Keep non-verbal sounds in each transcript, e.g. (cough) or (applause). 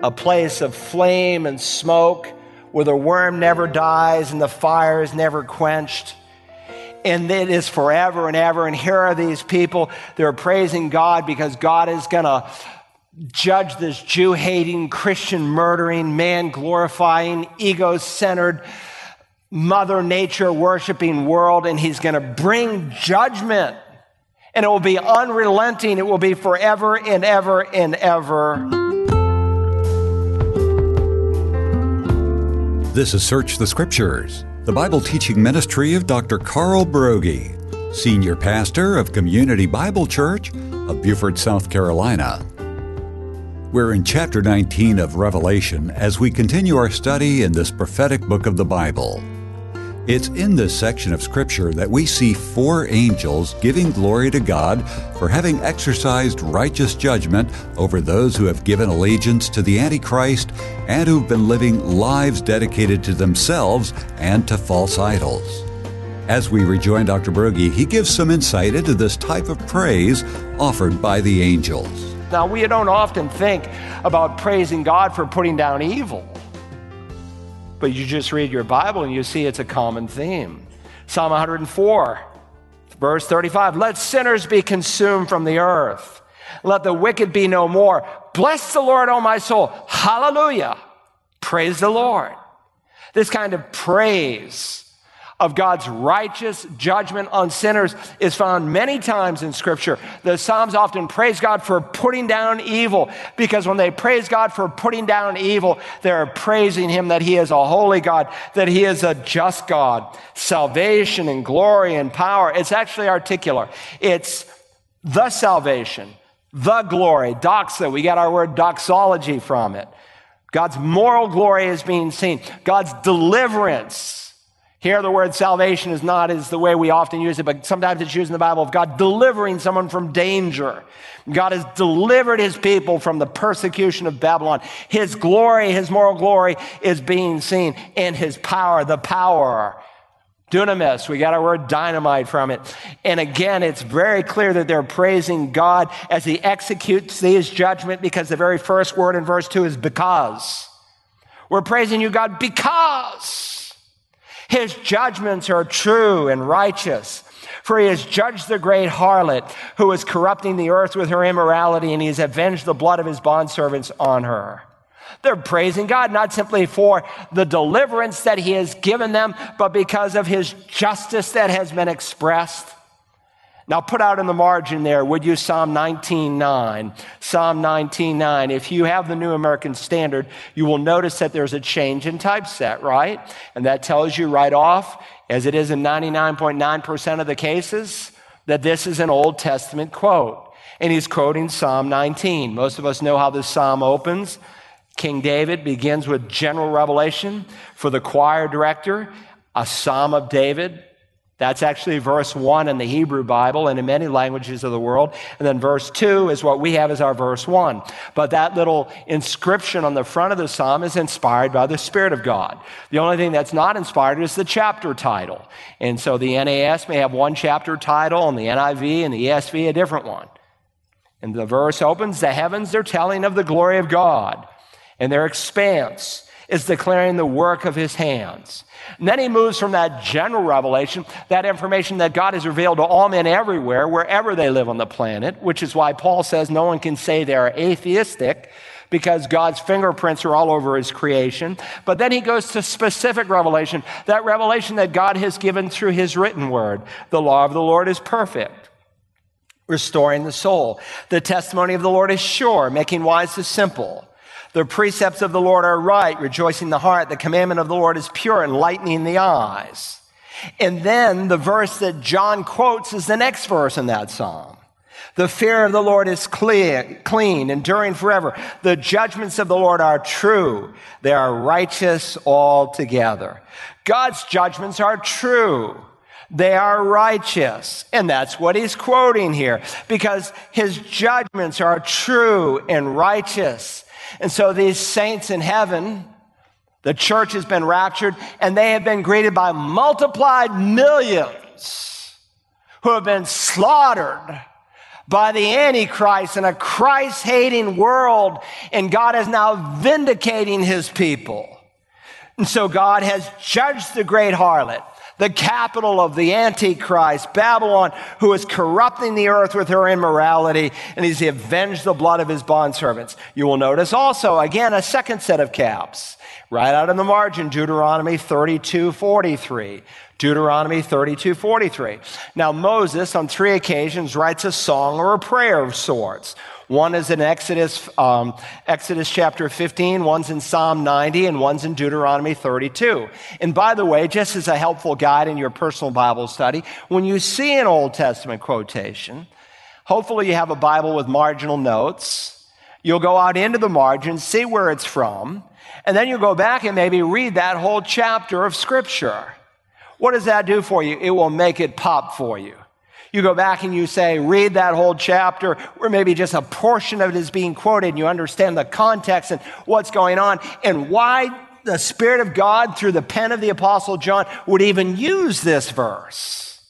a place of flame and smoke where the worm never dies and the fire is never quenched. And it is forever and ever. And here are these people, they're praising God because God is going to judge this Jew hating, Christian murdering, man glorifying, ego centered, Mother Nature worshiping world. And he's going to bring judgment. And it will be unrelenting. It will be forever and ever and ever. This is Search the Scriptures, the Bible teaching ministry of Dr. Carl Broggi, Senior Pastor of Community Bible Church of Beaufort, South Carolina. We're in chapter 19 of Revelation as we continue our study in this prophetic book of the Bible. It's in this section of Scripture that we see four angels giving glory to God for having exercised righteous judgment over those who have given allegiance to the Antichrist and who've been living lives dedicated to themselves and to false idols. As we rejoin Dr. Broggi, he gives some insight into this type of praise offered by the angels. Now, we don't often think about praising God for putting down evil. But you just read your Bible and you see it's a common theme. Psalm 104, verse 35 Let sinners be consumed from the earth, let the wicked be no more. Bless the Lord, O my soul. Hallelujah. Praise the Lord. This kind of praise of God's righteous judgment on sinners is found many times in Scripture. The Psalms often praise God for putting down evil because when they praise God for putting down evil, they're praising Him that He is a holy God, that He is a just God. Salvation and glory and power. It's actually articular. It's the salvation, the glory, doxa. We get our word doxology from it. God's moral glory is being seen. God's deliverance here, the word salvation is not as the way we often use it, but sometimes it's used in the Bible of God delivering someone from danger. God has delivered his people from the persecution of Babylon. His glory, his moral glory is being seen in his power, the power. Dunamis, we got our word dynamite from it. And again, it's very clear that they're praising God as he executes his judgment because the very first word in verse 2 is because. We're praising you, God, because. His judgments are true and righteous. For he has judged the great harlot who is corrupting the earth with her immorality, and he has avenged the blood of his bondservants on her. They're praising God not simply for the deliverance that he has given them, but because of his justice that has been expressed. Now put out in the margin there, would you, Psalm 19.9. Psalm 19.9. If you have the New American Standard, you will notice that there's a change in typeset, right? And that tells you right off, as it is in 99.9% of the cases, that this is an Old Testament quote. And he's quoting Psalm 19. Most of us know how this psalm opens. King David begins with general revelation for the choir director, a psalm of David, that's actually verse 1 in the Hebrew Bible and in many languages of the world. And then verse 2 is what we have as our verse 1. But that little inscription on the front of the psalm is inspired by the Spirit of God. The only thing that's not inspired is the chapter title. And so the NAS may have one chapter title and the NIV and the ESV a different one. And the verse opens, the heavens are telling of the glory of God and their expanse is declaring the work of his hands. And then he moves from that general revelation, that information that God has revealed to all men everywhere, wherever they live on the planet, which is why Paul says no one can say they're atheistic because God's fingerprints are all over his creation. But then he goes to specific revelation, that revelation that God has given through his written word. The law of the Lord is perfect, restoring the soul. The testimony of the Lord is sure, making wise the simple. The precepts of the Lord are right, rejoicing the heart. The commandment of the Lord is pure, enlightening the eyes. And then the verse that John quotes is the next verse in that psalm. The fear of the Lord is clear, clean, enduring forever. The judgments of the Lord are true. They are righteous altogether. God's judgments are true. They are righteous. And that's what he's quoting here because his judgments are true and righteous. And so these saints in heaven, the church has been raptured, and they have been greeted by multiplied millions who have been slaughtered by the Antichrist in a Christ hating world, and God is now vindicating his people. And so God has judged the great harlot the capital of the Antichrist, Babylon, who is corrupting the earth with her immorality, and he's avenged the blood of his bondservants. You will notice also, again, a second set of caps. Right out in the margin, Deuteronomy 32, 43. Deuteronomy 32, 43. Now, Moses, on three occasions, writes a song or a prayer of sorts. One is in Exodus, um, Exodus chapter 15, one's in Psalm 90, and one's in Deuteronomy 32. And by the way, just as a helpful guide in your personal Bible study, when you see an Old Testament quotation, hopefully you have a Bible with marginal notes. You'll go out into the margin, see where it's from, and then you'll go back and maybe read that whole chapter of Scripture. What does that do for you? It will make it pop for you. You go back and you say, read that whole chapter, or maybe just a portion of it is being quoted, and you understand the context and what's going on, and why the Spirit of God, through the pen of the Apostle John, would even use this verse.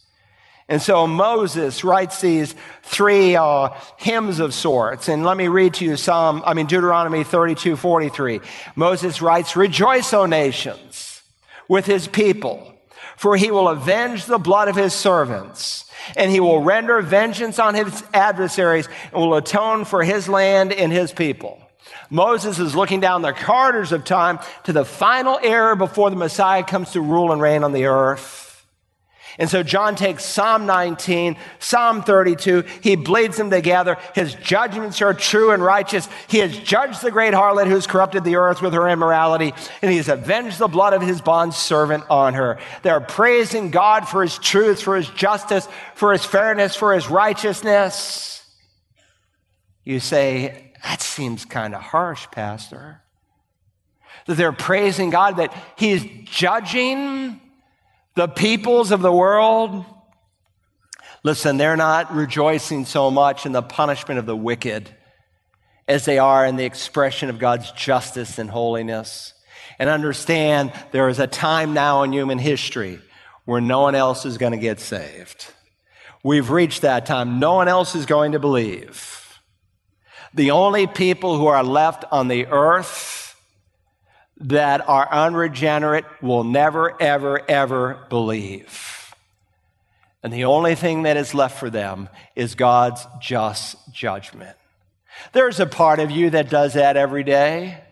And so Moses writes these three uh, hymns of sorts. And let me read to you Psalm, I mean, Deuteronomy 32, 43. Moses writes, Rejoice, O nations, with his people, for he will avenge the blood of his servants and he will render vengeance on his adversaries and will atone for his land and his people. Moses is looking down the corridors of time to the final era before the Messiah comes to rule and reign on the earth. And so John takes Psalm 19, Psalm 32, he bleeds them together. His judgments are true and righteous. He has judged the great harlot who's corrupted the earth with her immorality, and he has avenged the blood of his bond servant on her. They're praising God for his truth, for his justice, for his fairness, for his righteousness. You say, that seems kind of harsh, Pastor. That they're praising God, that he's judging the peoples of the world, listen, they're not rejoicing so much in the punishment of the wicked as they are in the expression of God's justice and holiness. And understand there is a time now in human history where no one else is going to get saved. We've reached that time. No one else is going to believe. The only people who are left on the earth that are unregenerate will never, ever, ever believe. And the only thing that is left for them is God's just judgment. There's a part of you that does that every day.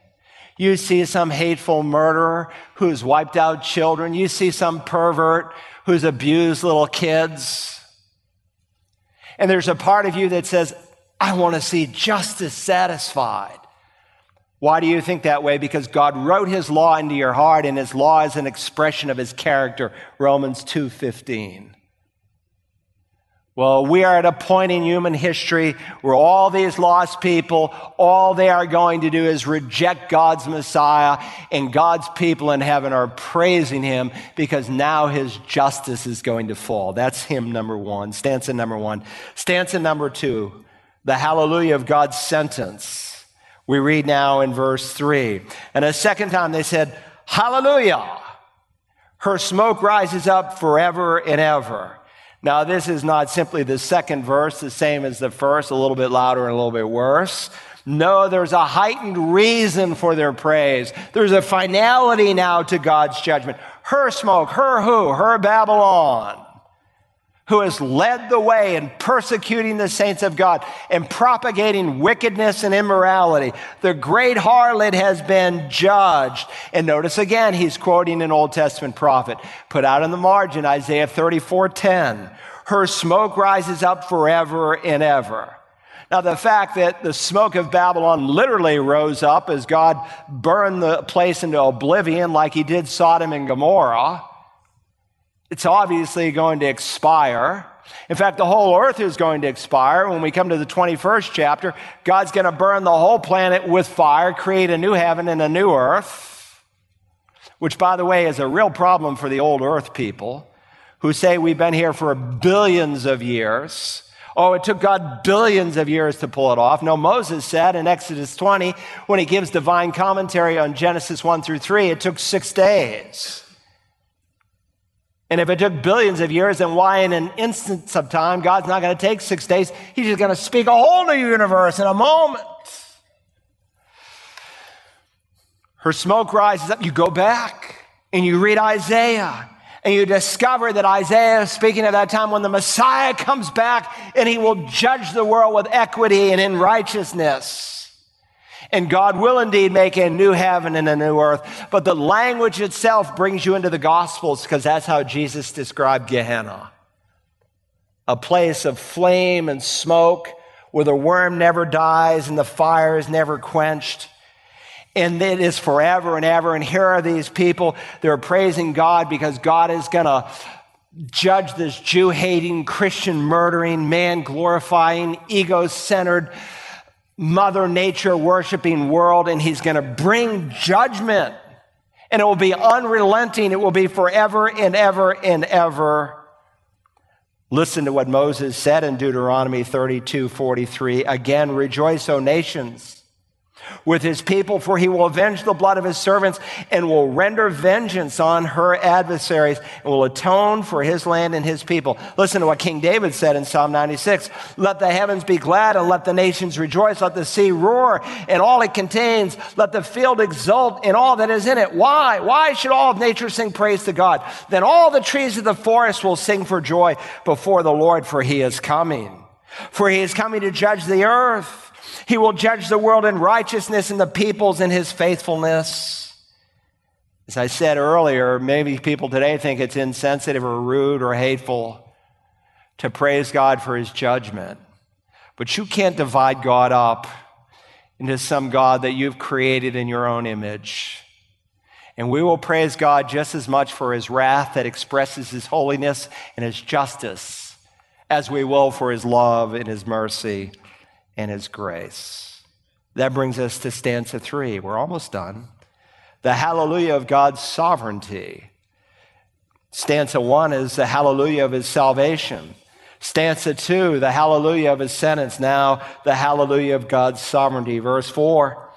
You see some hateful murderer who's wiped out children. You see some pervert who's abused little kids. And there's a part of you that says, I want to see justice satisfied. Why do you think that way? Because God wrote his law into your heart and his law is an expression of his character. Romans 2:15. Well, we are at a point in human history where all these lost people, all they are going to do is reject God's Messiah, and God's people in heaven are praising him because now his justice is going to fall. That's hymn number one, stanza number one. Stanza number two, the hallelujah of God's sentence. We read now in verse 3. And a second time they said, Hallelujah! Her smoke rises up forever and ever. Now, this is not simply the second verse, the same as the first, a little bit louder and a little bit worse. No, there's a heightened reason for their praise. There's a finality now to God's judgment. Her smoke, her who? Her Babylon who has led the way in persecuting the saints of God and propagating wickedness and immorality. The great harlot has been judged. And notice again, he's quoting an Old Testament prophet. Put out in the margin, Isaiah 34 10. Her smoke rises up forever and ever. Now, the fact that the smoke of Babylon literally rose up as God burned the place into oblivion like he did Sodom and Gomorrah it's obviously going to expire. In fact, the whole earth is going to expire. When we come to the 21st chapter, God's going to burn the whole planet with fire, create a new heaven and a new earth, which, by the way, is a real problem for the old earth people who say we've been here for billions of years. Oh, it took God billions of years to pull it off. No, Moses said in Exodus 20, when he gives divine commentary on Genesis 1 through 3, it took six days. And if it took billions of years, then why in an instant of time, God's not going to take six days. He's just going to speak a whole new universe in a moment. Her smoke rises up. You go back and you read Isaiah and you discover that Isaiah is speaking at that time when the Messiah comes back and he will judge the world with equity and in righteousness. And God will indeed make a new heaven and a new earth. But the language itself brings you into the Gospels because that's how Jesus described Gehenna a place of flame and smoke where the worm never dies and the fire is never quenched and it is forever and ever. And here are these people, they're praising God because God is going to judge this Jew hating, Christian murdering, man glorifying, ego centered, mother nature worshiping world, and he's going to bring judgment. And it will be unrelenting, it will be forever and ever and ever. Listen to what Moses said in Deuteronomy 32 43. Again, rejoice, O nations with his people, for he will avenge the blood of his servants and will render vengeance on her adversaries and will atone for his land and his people. Listen to what King David said in Psalm 96 Let the heavens be glad and let the nations rejoice. Let the sea roar and all it contains. Let the field exult in all that is in it. Why? Why should all of nature sing praise to God? Then all the trees of the forest will sing for joy before the Lord, for he is coming. For he is coming to judge the earth. He will judge the world in righteousness and the peoples in his faithfulness. As I said earlier, maybe people today think it's insensitive or rude or hateful to praise God for his judgment. But you can't divide God up into some God that you've created in your own image. And we will praise God just as much for his wrath that expresses his holiness and his justice as we will for his love and his mercy and His grace. That brings us to stanza three. We're almost done. The hallelujah of God's sovereignty. Stanza one is the hallelujah of His salvation. Stanza two, the hallelujah of His sentence. Now, the hallelujah of God's sovereignty. Verse four.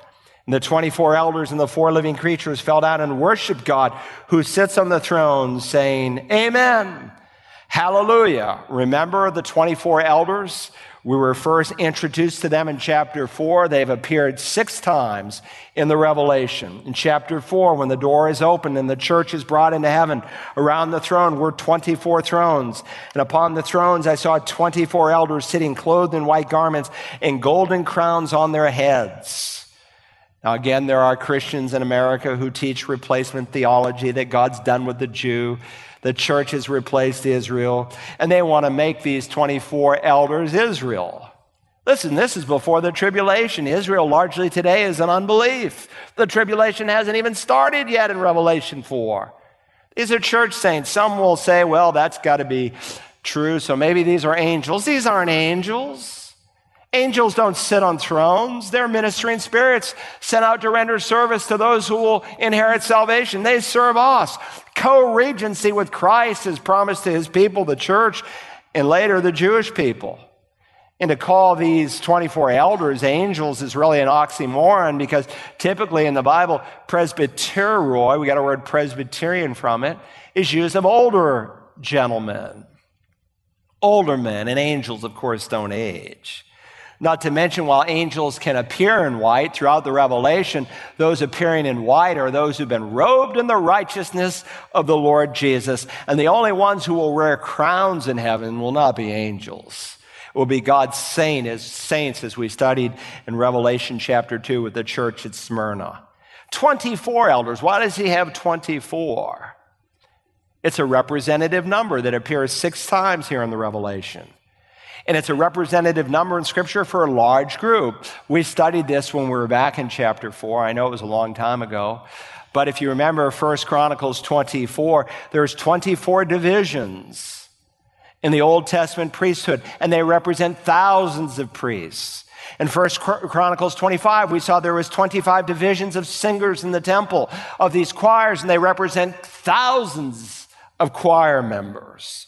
And the 24 elders and the four living creatures fell down and worshiped God who sits on the throne, saying, Amen. Hallelujah. Remember the 24 elders? We were first introduced to them in chapter 4. They've appeared six times in the Revelation. In chapter 4, when the door is opened and the church is brought into heaven, around the throne were 24 thrones. And upon the thrones I saw 24 elders sitting clothed in white garments and golden crowns on their heads. Now, again, there are Christians in America who teach replacement theology that God's done with the Jew the church has replaced Israel, and they want to make these 24 elders Israel. Listen, this is before the tribulation. Israel largely today is an unbelief. The tribulation hasn't even started yet in Revelation 4. These are church saints. Some will say, well, that's got to be true, so maybe these are angels. These aren't angels. Angels don't sit on thrones. They're ministering spirits sent out to render service to those who will inherit salvation. They serve us. Co regency with Christ is promised to his people, the church, and later the Jewish people. And to call these 24 elders angels is really an oxymoron because typically in the Bible, presbyteroi, we got a word Presbyterian from it, is used of older gentlemen. Older men, and angels, of course, don't age. Not to mention, while angels can appear in white throughout the Revelation, those appearing in white are those who've been robed in the righteousness of the Lord Jesus. And the only ones who will wear crowns in heaven will not be angels. It will be God's saint as saints, as we studied in Revelation chapter 2 with the church at Smyrna. 24 elders. Why does he have 24? It's a representative number that appears six times here in the Revelation and it's a representative number in Scripture for a large group. We studied this when we were back in chapter 4. I know it was a long time ago. But if you remember 1 Chronicles 24, there's 24 divisions in the Old Testament priesthood, and they represent thousands of priests. In 1 Chronicles 25, we saw there was 25 divisions of singers in the temple of these choirs, and they represent thousands of choir members.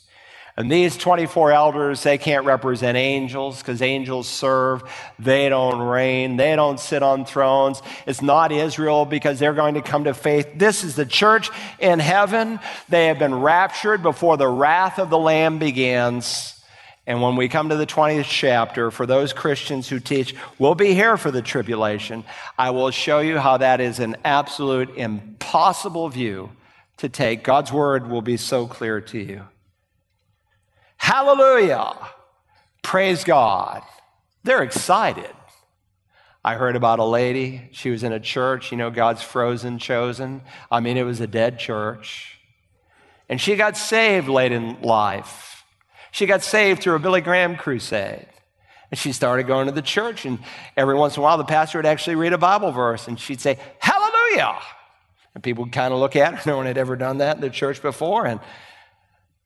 And these 24 elders, they can't represent angels because angels serve. They don't reign. They don't sit on thrones. It's not Israel because they're going to come to faith. This is the church in heaven. They have been raptured before the wrath of the Lamb begins. And when we come to the 20th chapter, for those Christians who teach, we'll be here for the tribulation, I will show you how that is an absolute impossible view to take. God's word will be so clear to you. Hallelujah. Praise God. They're excited. I heard about a lady. She was in a church, you know, God's frozen chosen. I mean, it was a dead church. And she got saved late in life. She got saved through a Billy Graham crusade. And she started going to the church, and every once in a while, the pastor would actually read a Bible verse, and she'd say, Hallelujah. And people would kind of look at her. (laughs) No one had ever done that in the church before. And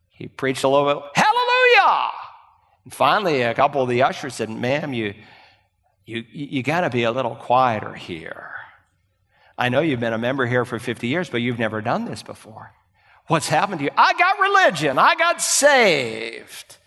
he preached a little bit, Hallelujah! And finally, a couple of the ushers said, Ma'am, you, you, you got to be a little quieter here. I know you've been a member here for 50 years, but you've never done this before. What's happened to you? I got religion. I got saved.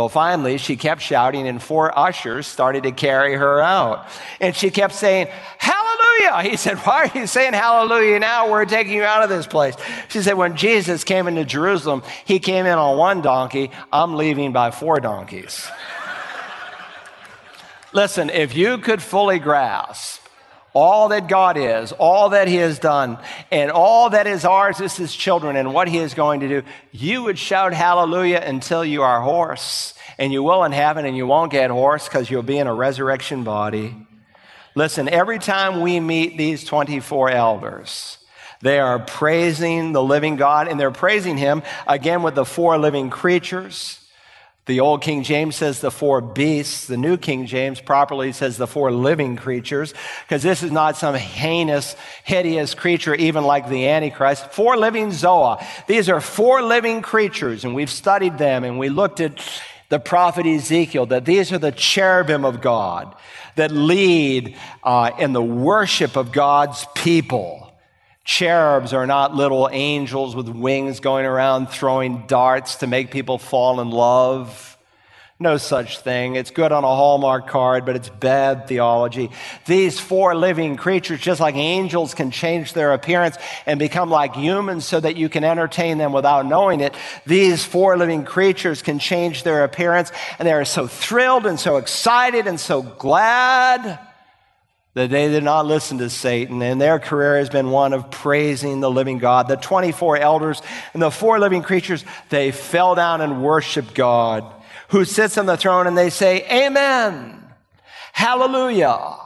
Well, finally, she kept shouting, and four ushers started to carry her out. And she kept saying, Hallelujah. He said, Why are you saying hallelujah now? We're taking you out of this place. She said, When Jesus came into Jerusalem, he came in on one donkey. I'm leaving by four donkeys. (laughs) Listen, if you could fully grasp all that God is, all that He has done, and all that is ours as His children, and what He is going to do, you would shout hallelujah until you are hoarse. And you will in heaven, and you won't get hoarse because you'll be in a resurrection body. Listen, every time we meet these 24 elders, they are praising the living God, and they're praising Him again with the four living creatures. The old King James says the four beasts. The new King James properly says the four living creatures, because this is not some heinous, hideous creature, even like the Antichrist. Four living Zoa. These are four living creatures, and we've studied them, and we looked at the prophet Ezekiel, that these are the cherubim of God that lead uh, in the worship of God's people. Cherubs are not little angels with wings going around throwing darts to make people fall in love. No such thing. It's good on a Hallmark card, but it's bad theology. These four living creatures, just like angels, can change their appearance and become like humans so that you can entertain them without knowing it. These four living creatures can change their appearance, and they are so thrilled and so excited and so glad that they did not listen to Satan, and their career has been one of praising the living God. The 24 elders and the four living creatures, they fell down and worshiped God who sits on the throne, and they say, Amen. Hallelujah.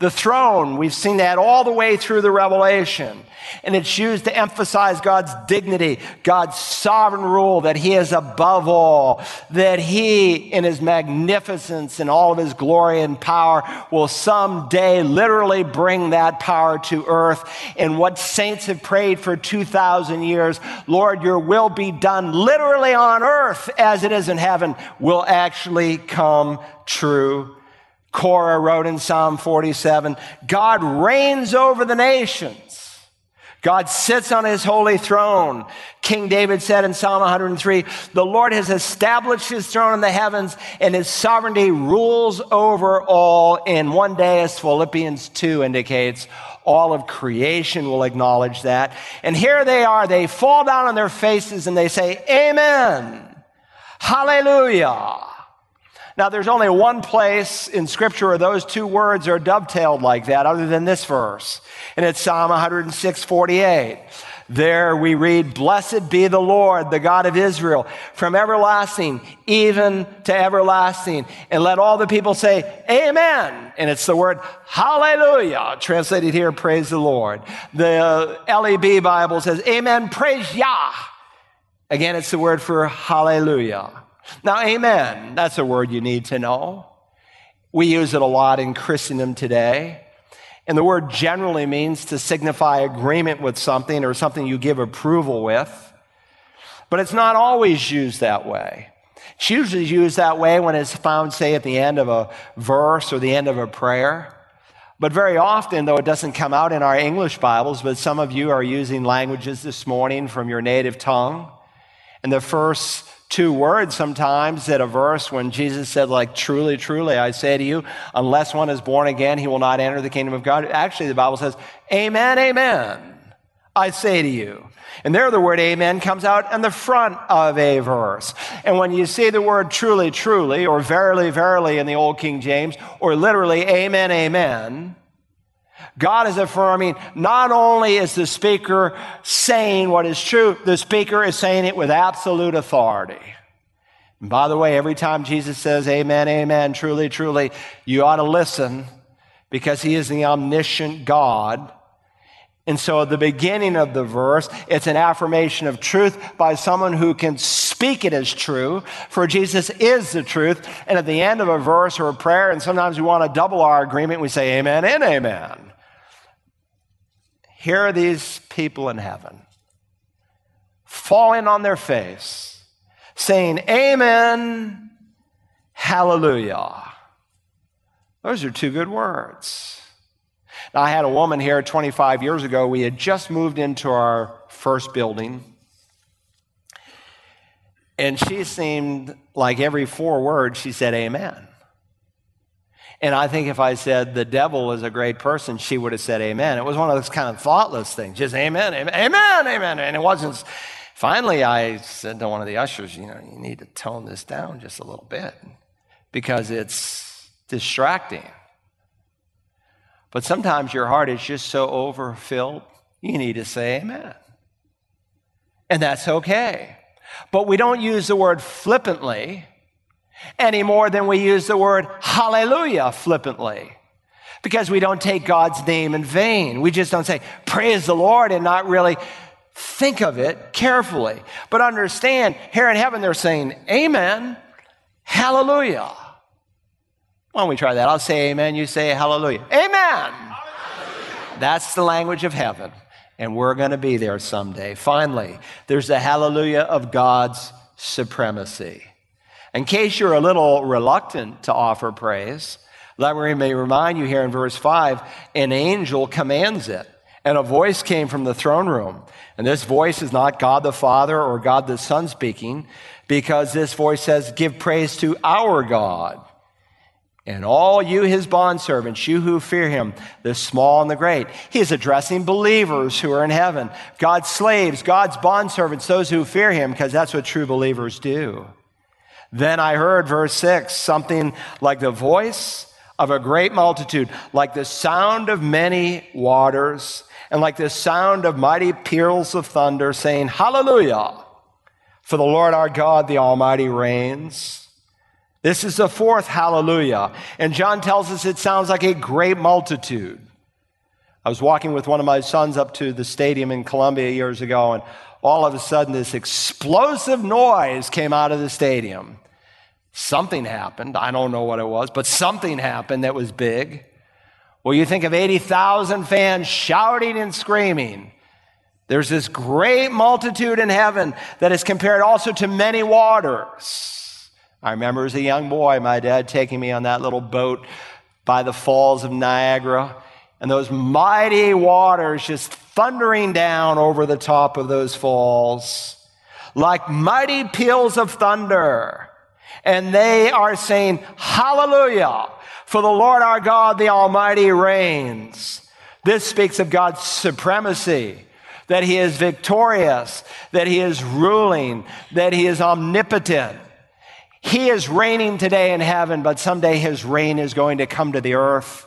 The throne, we've seen that all the way through the Revelation. And it's used to emphasize God's dignity, God's sovereign rule, that He is above all, that He, in His magnificence and all of His glory and power, will someday literally bring that power to earth. And what saints have prayed for 2,000 years, Lord, your will be done literally on earth as it is in heaven, will actually come true. Korah wrote in Psalm 47 God reigns over the nations. God sits on his holy throne. King David said in Psalm 103, the Lord has established his throne in the heavens and his sovereignty rules over all. In one day, as Philippians 2 indicates, all of creation will acknowledge that. And here they are. They fall down on their faces and they say, Amen. Hallelujah. Now, there's only one place in Scripture where those two words are dovetailed like that, other than this verse. And it's Psalm 106 48. There we read, Blessed be the Lord, the God of Israel, from everlasting even to everlasting. And let all the people say, Amen. And it's the word hallelujah, translated here, praise the Lord. The uh, LEB Bible says, Amen, praise Yah. Again, it's the word for hallelujah. Now, amen, that's a word you need to know. We use it a lot in Christendom today. And the word generally means to signify agreement with something or something you give approval with. But it's not always used that way. It's usually used that way when it's found, say, at the end of a verse or the end of a prayer. But very often, though it doesn't come out in our English Bibles, but some of you are using languages this morning from your native tongue. And the first two words sometimes at a verse when Jesus said, like, truly, truly, I say to you, unless one is born again, he will not enter the kingdom of God. Actually, the Bible says, Amen, amen, I say to you. And there the word amen comes out in the front of a verse. And when you see the word truly, truly, or verily, verily in the Old King James, or literally amen, amen, God is affirming not only is the speaker saying what is true, the speaker is saying it with absolute authority. And by the way, every time Jesus says amen, amen, truly, truly, you ought to listen because he is the omniscient God. And so at the beginning of the verse, it's an affirmation of truth by someone who can speak it as true, for Jesus is the truth. And at the end of a verse or a prayer, and sometimes we want to double our agreement, we say amen and amen. Here are these people in heaven falling on their face, saying, Amen, hallelujah. Those are two good words. I had a woman here 25 years ago. We had just moved into our first building. And she seemed like every four words she said, Amen. And I think if I said the devil is a great person, she would have said amen. It was one of those kind of thoughtless things, just amen, amen, amen, amen. And it wasn't. Finally, I said to one of the ushers, you know, you need to tone this down just a little bit because it's distracting. But sometimes your heart is just so overfilled, you need to say amen. And that's okay. But we don't use the word flippantly any more than we use the word hallelujah flippantly. Because we don't take God's name in vain. We just don't say, praise the Lord, and not really think of it carefully. But understand, here in heaven, they're saying, Amen, hallelujah. Why don't we try that? I'll say amen, you say hallelujah. Amen. That's the language of heaven, and we're going to be there someday. Finally, there's the hallelujah of God's supremacy. In case you're a little reluctant to offer praise, let me remind you here in verse 5 an angel commands it. And a voice came from the throne room. And this voice is not God the Father or God the Son speaking, because this voice says, Give praise to our God. And all you, his bondservants, you who fear him, the small and the great. He is addressing believers who are in heaven, God's slaves, God's bondservants, those who fear him, because that's what true believers do. Then I heard, verse 6, something like the voice of a great multitude, like the sound of many waters, and like the sound of mighty peals of thunder, saying, Hallelujah! For the Lord our God, the Almighty, reigns. This is the fourth hallelujah. And John tells us it sounds like a great multitude. I was walking with one of my sons up to the stadium in Columbia years ago, and all of a sudden this explosive noise came out of the stadium. Something happened. I don't know what it was, but something happened that was big. Well, you think of 80,000 fans shouting and screaming. There's this great multitude in heaven that is compared also to many waters. I remember as a young boy, my dad taking me on that little boat by the falls of Niagara, and those mighty waters just thundering down over the top of those falls like mighty peals of thunder and they are saying, Hallelujah, for the Lord our God, the Almighty, reigns. This speaks of God's supremacy, that He is victorious, that He is ruling, that He is omnipotent. He is reigning today in heaven, but someday His reign is going to come to the earth.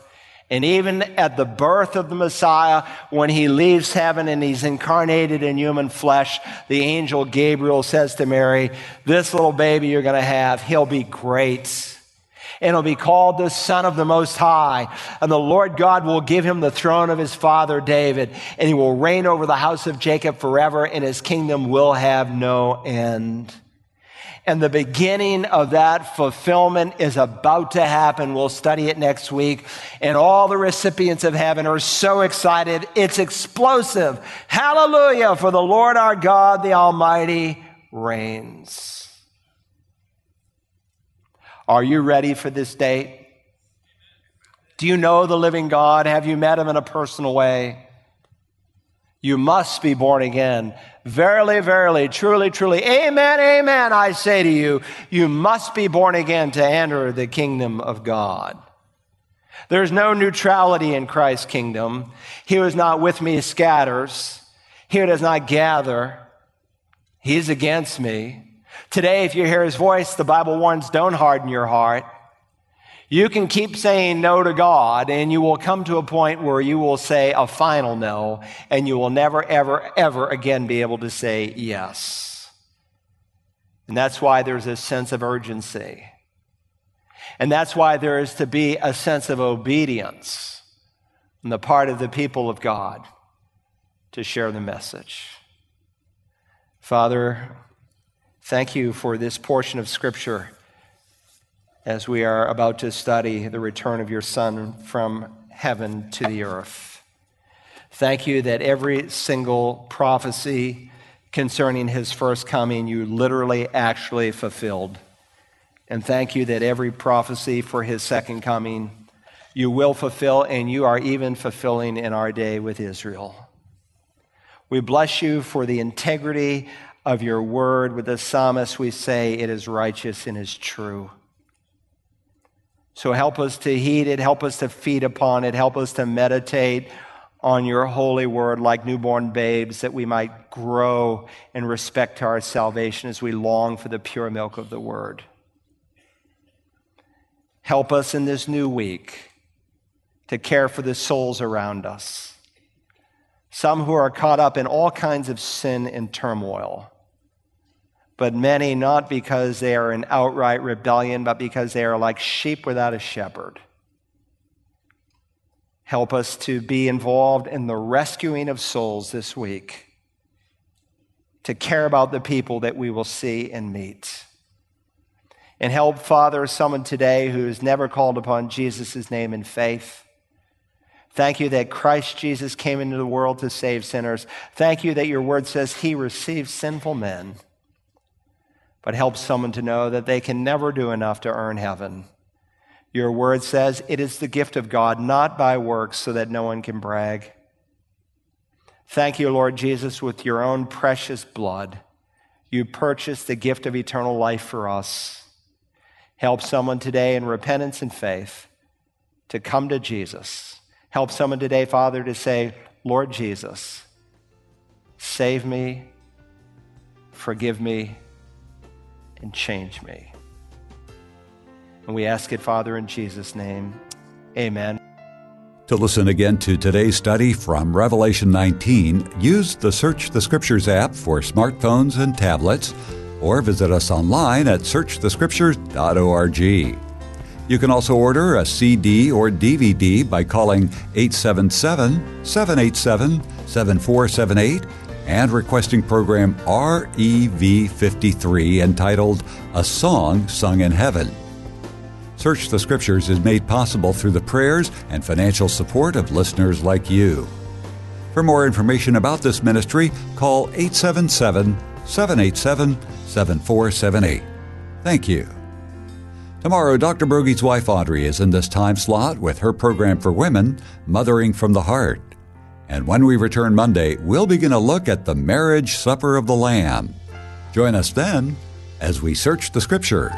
And even at the birth of the Messiah, when he leaves heaven and he's incarnated in human flesh, the angel Gabriel says to Mary, This little baby you're going to have, he'll be great. And he'll be called the Son of the Most High. And the Lord God will give him the throne of his father David. And he will reign over the house of Jacob forever, and his kingdom will have no end. And the beginning of that fulfillment is about to happen. We'll study it next week. And all the recipients of heaven are so excited. It's explosive. Hallelujah, for the Lord our God, the Almighty, reigns. Are you ready for this day? Do you know the living God? Have you met him in a personal way? You must be born again. Verily, verily, truly, truly, amen, amen, I say to you, you must be born again to enter the kingdom of God. There's no neutrality in Christ's kingdom. He who is not with me scatters. He who does not gather, he's against me. Today, if you hear his voice, the Bible warns, don't harden your heart. You can keep saying no to God, and you will come to a point where you will say a final no, and you will never, ever, ever again be able to say yes. And that's why there's a sense of urgency. And that's why there is to be a sense of obedience on the part of the people of God to share the message. Father, thank you for this portion of Scripture as we are about to study the return of your Son from heaven to the earth. Thank you that every single prophecy concerning his first coming you literally actually fulfilled. And thank you that every prophecy for his second coming you will fulfill, and you are even fulfilling in our day with Israel. We bless you for the integrity of your word. With the psalmist, we say it is righteous and is true. So help us to heed it, help us to feed upon it, help us to meditate on your holy word like newborn babes, that we might grow in respect to our salvation as we long for the pure milk of the word. Help us in this new week to care for the souls around us, some who are caught up in all kinds of sin and turmoil but many not because they are in outright rebellion, but because they are like sheep without a shepherd. Help us to be involved in the rescuing of souls this week, to care about the people that we will see and meet. And help, Father, someone today who has never called upon Jesus' name in faith. Thank you that Christ Jesus came into the world to save sinners. Thank you that your word says he receives sinful men but helps someone to know that they can never do enough to earn heaven. Your word says it is the gift of God, not by works, so that no one can brag. Thank you, Lord Jesus, with your own precious blood. You purchased the gift of eternal life for us. Help someone today in repentance and faith to come to Jesus. Help someone today, Father, to say, Lord Jesus, save me, forgive me and change me. And we ask it, Father, in Jesus' name. Amen. To listen again to today's study from Revelation 19, use the Search the Scriptures app for smartphones and tablets, or visit us online at searchthescriptures.org. You can also order a CD or DVD by calling 877 787 7478 and requesting program REV53 entitled A Song Sung in Heaven. Search the Scriptures is made possible through the prayers and financial support of listeners like you. For more information about this ministry, call 877 787 7478. Thank you. Tomorrow, Dr. Broggi's wife Audrey is in this time slot with her program for women, Mothering from the Heart. And when we return Monday, we'll begin a look at the marriage supper of the Lamb. Join us then as we search the Scriptures.